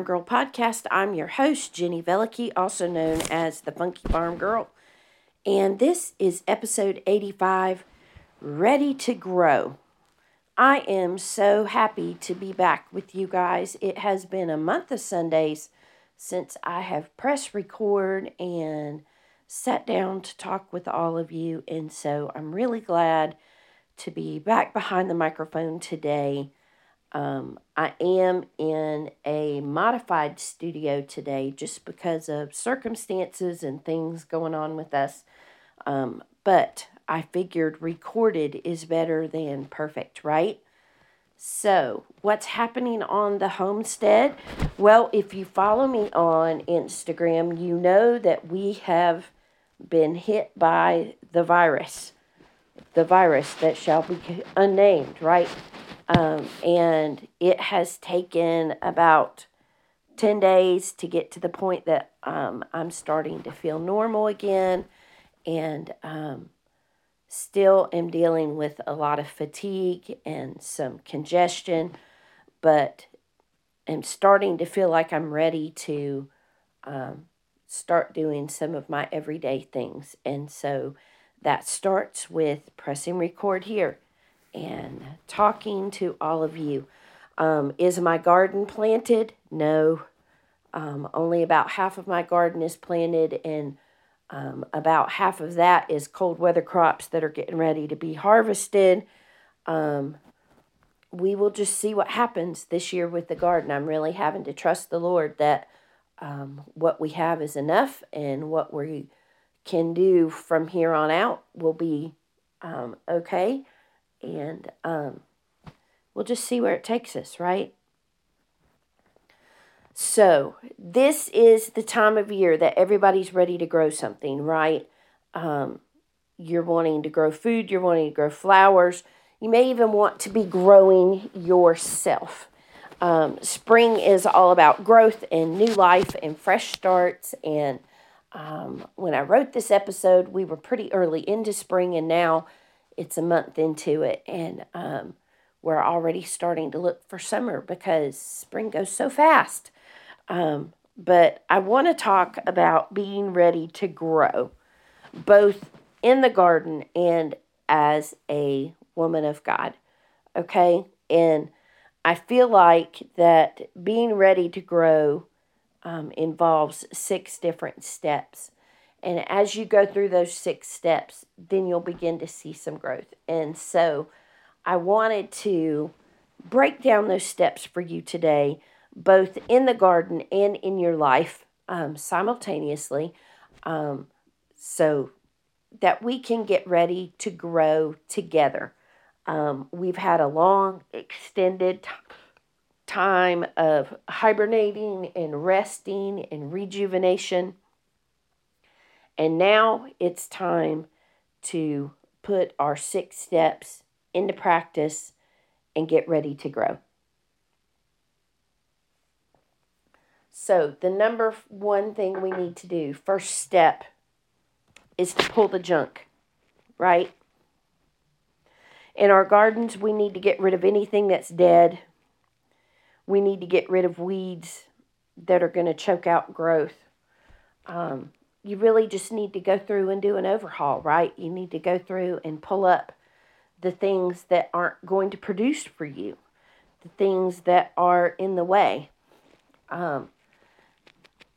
Farm Girl podcast. I'm your host, Jenny Velicky, also known as the Funky Farm Girl. And this is episode 85 Ready to Grow. I am so happy to be back with you guys. It has been a month of Sundays since I have pressed record and sat down to talk with all of you. And so I'm really glad to be back behind the microphone today um, I am in a modified studio today just because of circumstances and things going on with us. Um, but I figured recorded is better than perfect, right? So, what's happening on the homestead? Well, if you follow me on Instagram, you know that we have been hit by the virus, the virus that shall be unnamed, right? Um, and it has taken about 10 days to get to the point that um, I'm starting to feel normal again and um, still am dealing with a lot of fatigue and some congestion, but am starting to feel like I'm ready to um, start doing some of my everyday things. And so that starts with pressing record here and talking to all of you. Um, is my garden planted? No. Um, only about half of my garden is planted, and um, about half of that is cold weather crops that are getting ready to be harvested. Um, we will just see what happens this year with the garden. I'm really having to trust the Lord that um, what we have is enough, and what we can do from here on out will be um, okay and um, we'll just see where it takes us, right? So, this is the time of year that everybody's ready to grow something, right? Um, you're wanting to grow food, you're wanting to grow flowers, you may even want to be growing yourself. Um, spring is all about growth and new life and fresh starts. And um, when I wrote this episode, we were pretty early into spring, and now it's a month into it, and um, we're already starting to look for summer because spring goes so fast. Um, but I want to talk about being ready to grow, both in the garden and as a woman of God. Okay? And I feel like that being ready to grow um, involves six different steps. And as you go through those six steps, then you'll begin to see some growth. And so I wanted to break down those steps for you today, both in the garden and in your life um, simultaneously, um, so that we can get ready to grow together. Um, we've had a long, extended t- time of hibernating and resting and rejuvenation. And now it's time to put our six steps into practice and get ready to grow. So, the number one thing we need to do, first step, is to pull the junk, right? In our gardens, we need to get rid of anything that's dead. We need to get rid of weeds that are going to choke out growth. Um, you really just need to go through and do an overhaul, right? You need to go through and pull up the things that aren't going to produce for you, the things that are in the way. Um,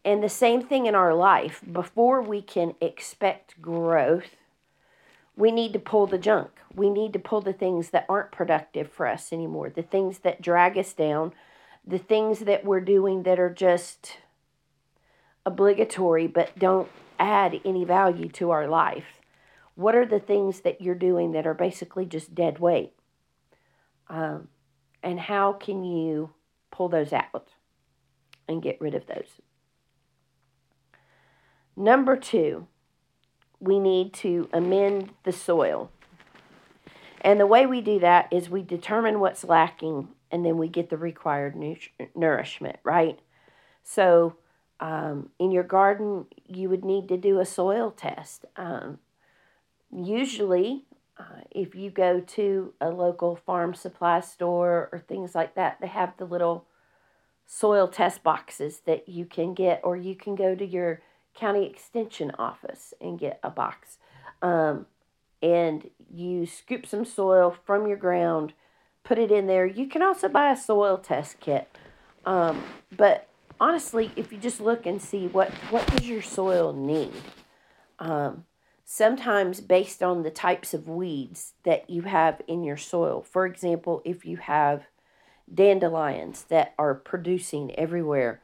and the same thing in our life. Before we can expect growth, we need to pull the junk. We need to pull the things that aren't productive for us anymore, the things that drag us down, the things that we're doing that are just obligatory but don't add any value to our life? What are the things that you're doing that are basically just dead weight? Um, and how can you pull those out and get rid of those? Number two, we need to amend the soil. And the way we do that is we determine what's lacking and then we get the required nourishment, right? So, um, in your garden, you would need to do a soil test. Um, usually, uh, if you go to a local farm supply store or things like that, they have the little soil test boxes that you can get, or you can go to your county extension office and get a box. Um, and you scoop some soil from your ground, put it in there. You can also buy a soil test kit. Um, but honestly, if you just look and see what, what does your soil need, um, sometimes based on the types of weeds that you have in your soil. For example, if you have dandelions that are producing everywhere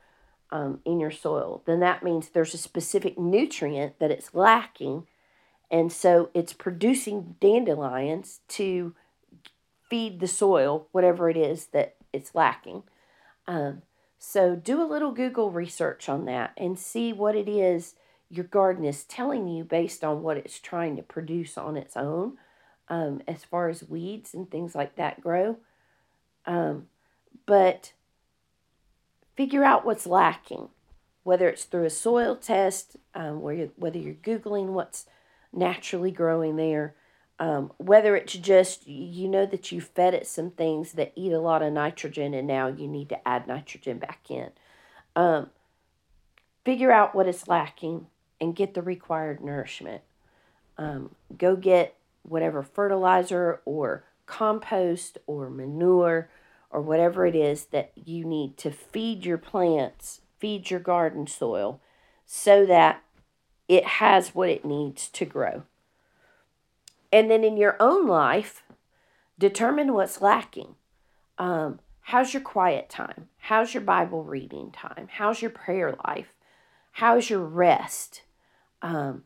um, in your soil, then that means there's a specific nutrient that it's lacking and so it's producing dandelions to feed the soil, whatever it is that it's lacking. Um, so do a little Google research on that and see what it is your garden is telling you based on what it's trying to produce on its own, um, as far as weeds and things like that grow. Um, but figure out what's lacking, whether it's through a soil test, um, where you, whether you're Googling what's naturally growing there. Um, whether it's just you know that you fed it some things that eat a lot of nitrogen and now you need to add nitrogen back in. Um, figure out what is lacking and get the required nourishment. Um, go get whatever fertilizer or compost or manure or whatever it is that you need to feed your plants, feed your garden soil, so that it has what it needs to grow. And then in your own life, determine what's lacking. Um, how's your quiet time? How's your Bible reading time? How's your prayer life? How's your rest? Um,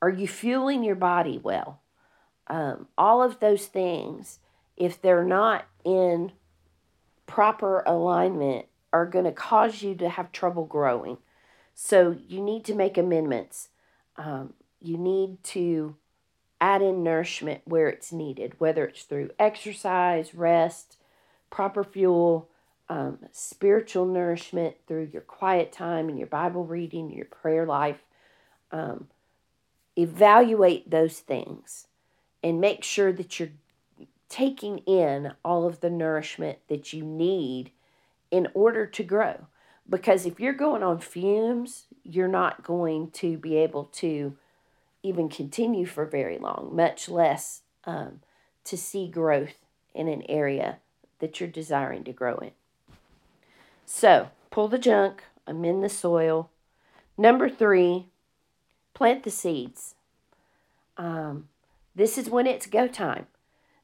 are you fueling your body well? Um, all of those things, if they're not in proper alignment, are going to cause you to have trouble growing. So you need to make amendments. Um, you need to add in nourishment where it's needed, whether it's through exercise, rest, proper fuel, um, spiritual nourishment through your quiet time and your Bible reading, your prayer life. Um, evaluate those things and make sure that you're taking in all of the nourishment that you need in order to grow. Because if you're going on fumes, you're not going to be able to even continue for very long, much less um, to see growth in an area that you're desiring to grow in. So, pull the junk, amend the soil. Number three, plant the seeds. Um, this is when it's go time.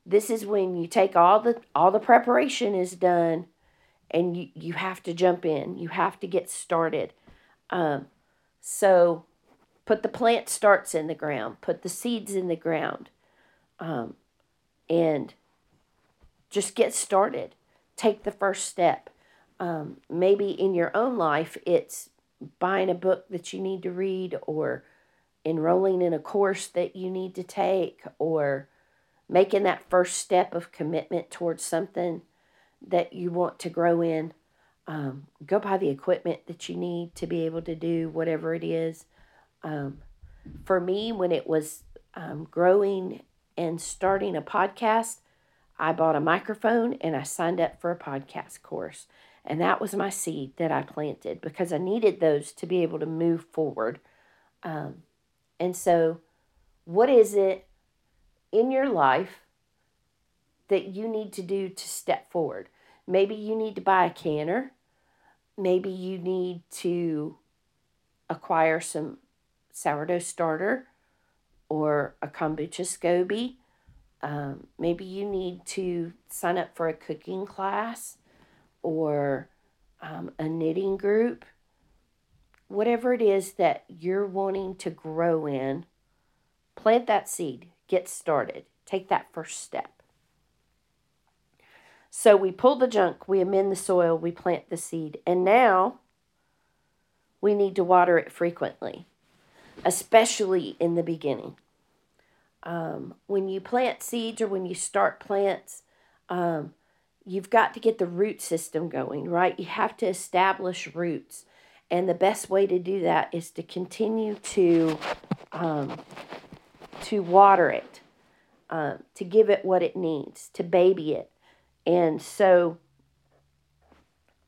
This is when you take all the all the preparation is done and you, you have to jump in. You have to get started. Um, so put the plant starts in the ground, put the seeds in the ground, um, and just get started. Take the first step. Um, maybe in your own life, it's buying a book that you need to read, or enrolling in a course that you need to take, or making that first step of commitment towards something that you want to grow in. Um, go buy the equipment that you need to be able to do whatever it is. Um, for me, when it was um, growing and starting a podcast, I bought a microphone and I signed up for a podcast course. And that was my seed that I planted because I needed those to be able to move forward. Um, and so, what is it in your life that you need to do to step forward. Maybe you need to buy a canner. Maybe you need to acquire some sourdough starter or a kombucha SCOBY. Um, maybe you need to sign up for a cooking class. or um, a knitting group, whatever it is that you're wanting to grow in, plant that seed, get started, take that first step. So we pull the junk, we amend the soil, we plant the seed, and now we need to water it frequently, especially in the beginning. Um, when you plant seeds or when you start plants, um, you've got to get the root system going, right? You have to establish roots. And the best way to do that is to continue to um, to water it, um, to give it what it needs, to baby it. And so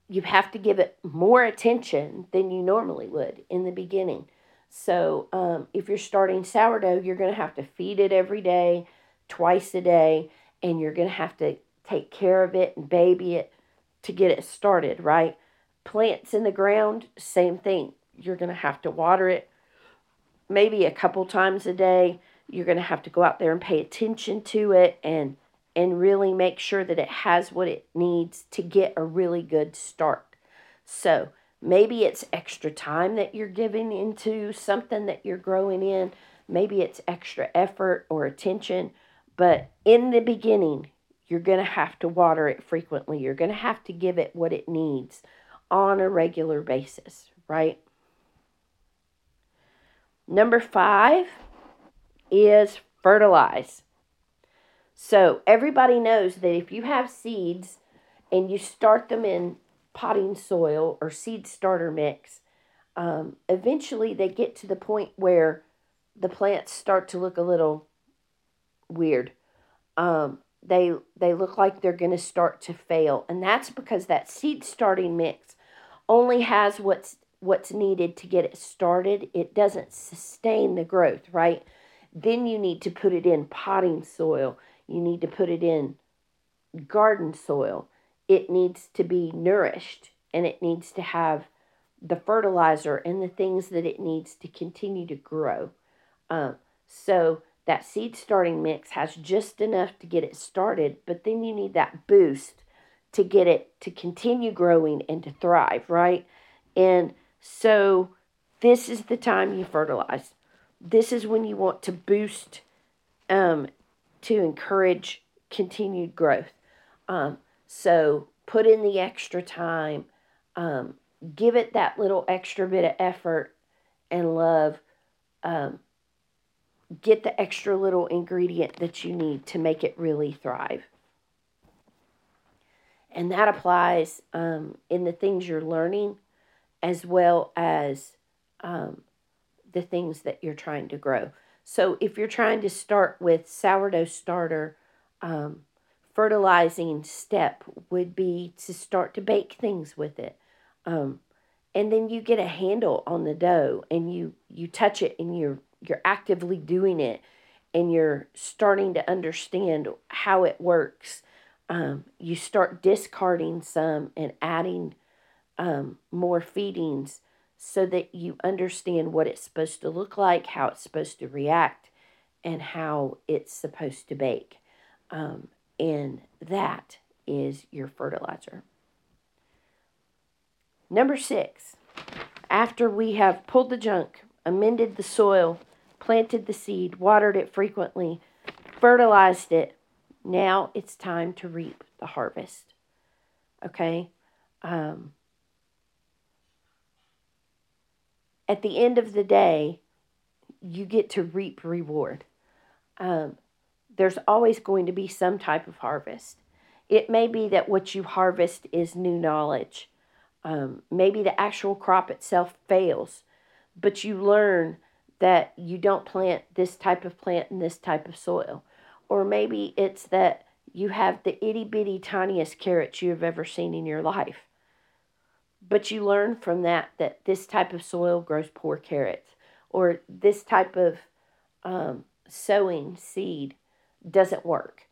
you have to give it more attention than you normally would in the beginning. So um, if you're starting sourdough, you're going to have to feed it every day, twice a day, and you're going to have to take care of it and baby it to get it started, right? Plants in the ground, same thing. You're going to have to water it maybe a couple times a day. You're going to have to go out there and pay attention to it and and really make sure that it has what it needs to get a really good start. So, maybe it's extra time that you're giving into something that you're growing in. Maybe it's extra effort or attention, but in the beginning, you're going to have to water it frequently. You're going to have to give it what it needs on a regular basis, right? Number five is fertilize. So everybody knows that if you have seeds and you start them in potting soil or seed starter mix, um, eventually they get to the point where the plants start to look a little weird. Um, they they look like they're going to start to fail and that's because that seed starting mix only has what's what's needed to get it started. It doesn't sustain the growth right? Then you need to put it in potting soil. You need to put it in garden soil it needs to be nourished and it needs to have the fertilizer and the things that it needs to continue to grow um, so that seed starting mix has just enough to get it started, but then you need that boost to get it to continue growing and to thrive, right? And so this is the time you fertilize. This is when you want to boost um, to encourage continued growth. Um, so put in the extra time, um, give it that little extra bit of effort and love. Um, get the extra little ingredient that you need to make it really thrive. And that applies um, in the things you're learning as well as um, the things that you're trying to grow. So if you're trying to start with sourdough starter, um, fertilizing step would be to start to bake things with it. Um, and then you get a handle on the dough and you, you touch it and you're you're actively doing it and you're starting to understand how it works, um, you start discarding some and adding um, more feedings so that you understand what it's supposed to look like, how it's supposed to react, and how it's supposed to bake. Um, and that is your fertilizer. Number six, after we have pulled the junk, amended the soil, planted the seed, watered it frequently, fertilized it. Now it's time to reap the harvest. Okay? Um, at the end of the day, you get to reap reward. Um, there's always going to be some type of harvest. It may be that what you harvest is new knowledge. Um, maybe the actual crop itself fails, but you learn that you don't plant this type of plant in this type of soil. Or maybe it's that you have the itty bitty tiniest carrots you have ever seen in your life. But you learn from that that this type of soil grows poor carrots, or this type of um, sowing seed doesn't work.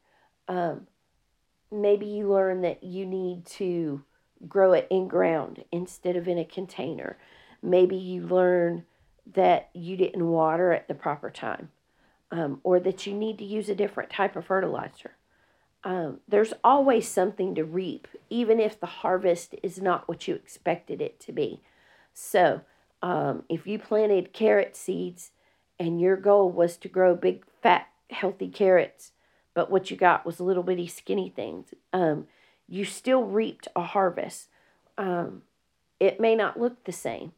Um, maybe you learn that you need to grow it in ground instead of in a container. Maybe you learn that you didn't water at the proper time um, or that you need to use a different type of fertilizer. um, there's always something to reap, even if the harvest is not what you expected it to be. So, um, if you planted carrot seeds and your goal was to grow big, fat, healthy carrots, but what you got was little bitty skinny things, um, you still reaped a harvest. Um, it may not look the same,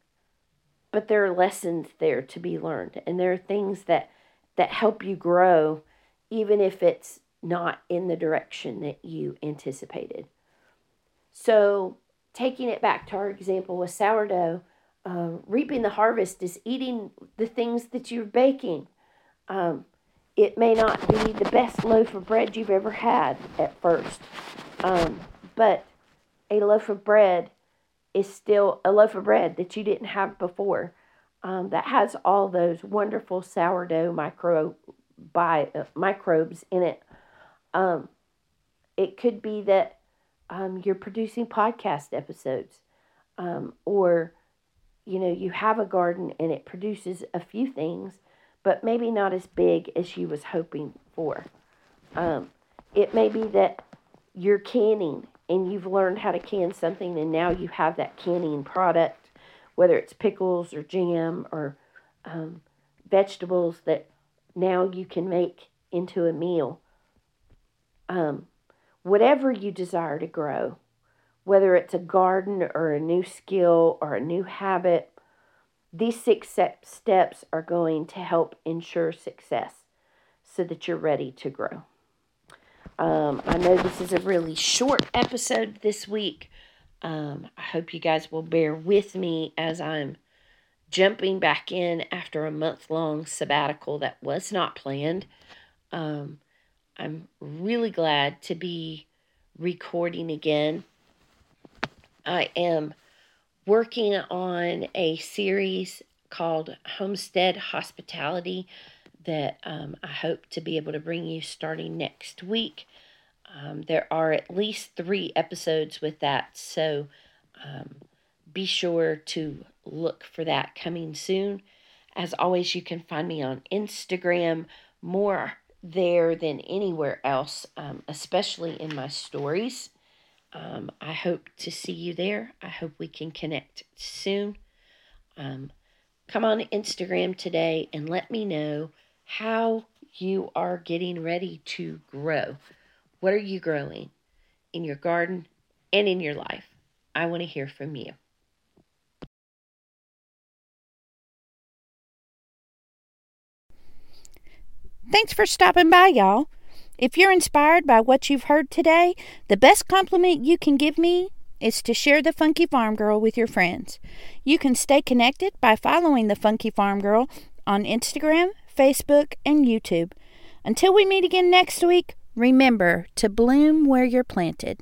but there are lessons there to be learned, and there are things that that help you grow, even if it's not in the direction that you anticipated. So, taking it back to our example with sourdough, uh, reaping the harvest is eating the things that you're baking. Um, it may not be the best loaf of bread you've ever had at first, um, but a loaf of bread is still a loaf of bread that you didn't have before um, that has all those wonderful sourdough micro, by, uh, microbes in it. Um, it could be that um, you're producing podcast episodes, um, or you know you have a garden and it produces a few things, but maybe not as big as you was hoping for. Um, it may be that you're canning and you've learned how to can something, and now you have that canning product, whether it's pickles or jam or um, vegetables that now you can make into a meal um, whatever you desire to grow, whether it's a garden or a new skill or a new habit, these six steps are going to help ensure success so that you're ready to grow. Um, I know this is a really short episode this week. Um, I hope you guys will bear with me as I'm jumping back in after a month long sabbatical that was not planned. Um, I'm really glad to be recording again. I am working on a series called Homestead Hospitality that um, I hope to be able to bring you starting next week. Um, there are at least three episodes with that, so um, be sure to look for that coming soon. As always, you can find me on Instagram more there than anywhere else, um, especially in my stories. Um, I hope to see you there. I hope we can connect soon. Um, come on Instagram today and let me know how you are getting ready to grow. What are you growing in your garden and in your life? I want to hear from you. Thanks for stopping by, y'all. If you're inspired by what you've heard today, the best compliment you can give me is to share the Funky Farm Girl with your friends. You can stay connected by following the Funky Farm Girl on Instagram, Facebook, and YouTube. Until we meet again next week, remember to bloom where you're planted.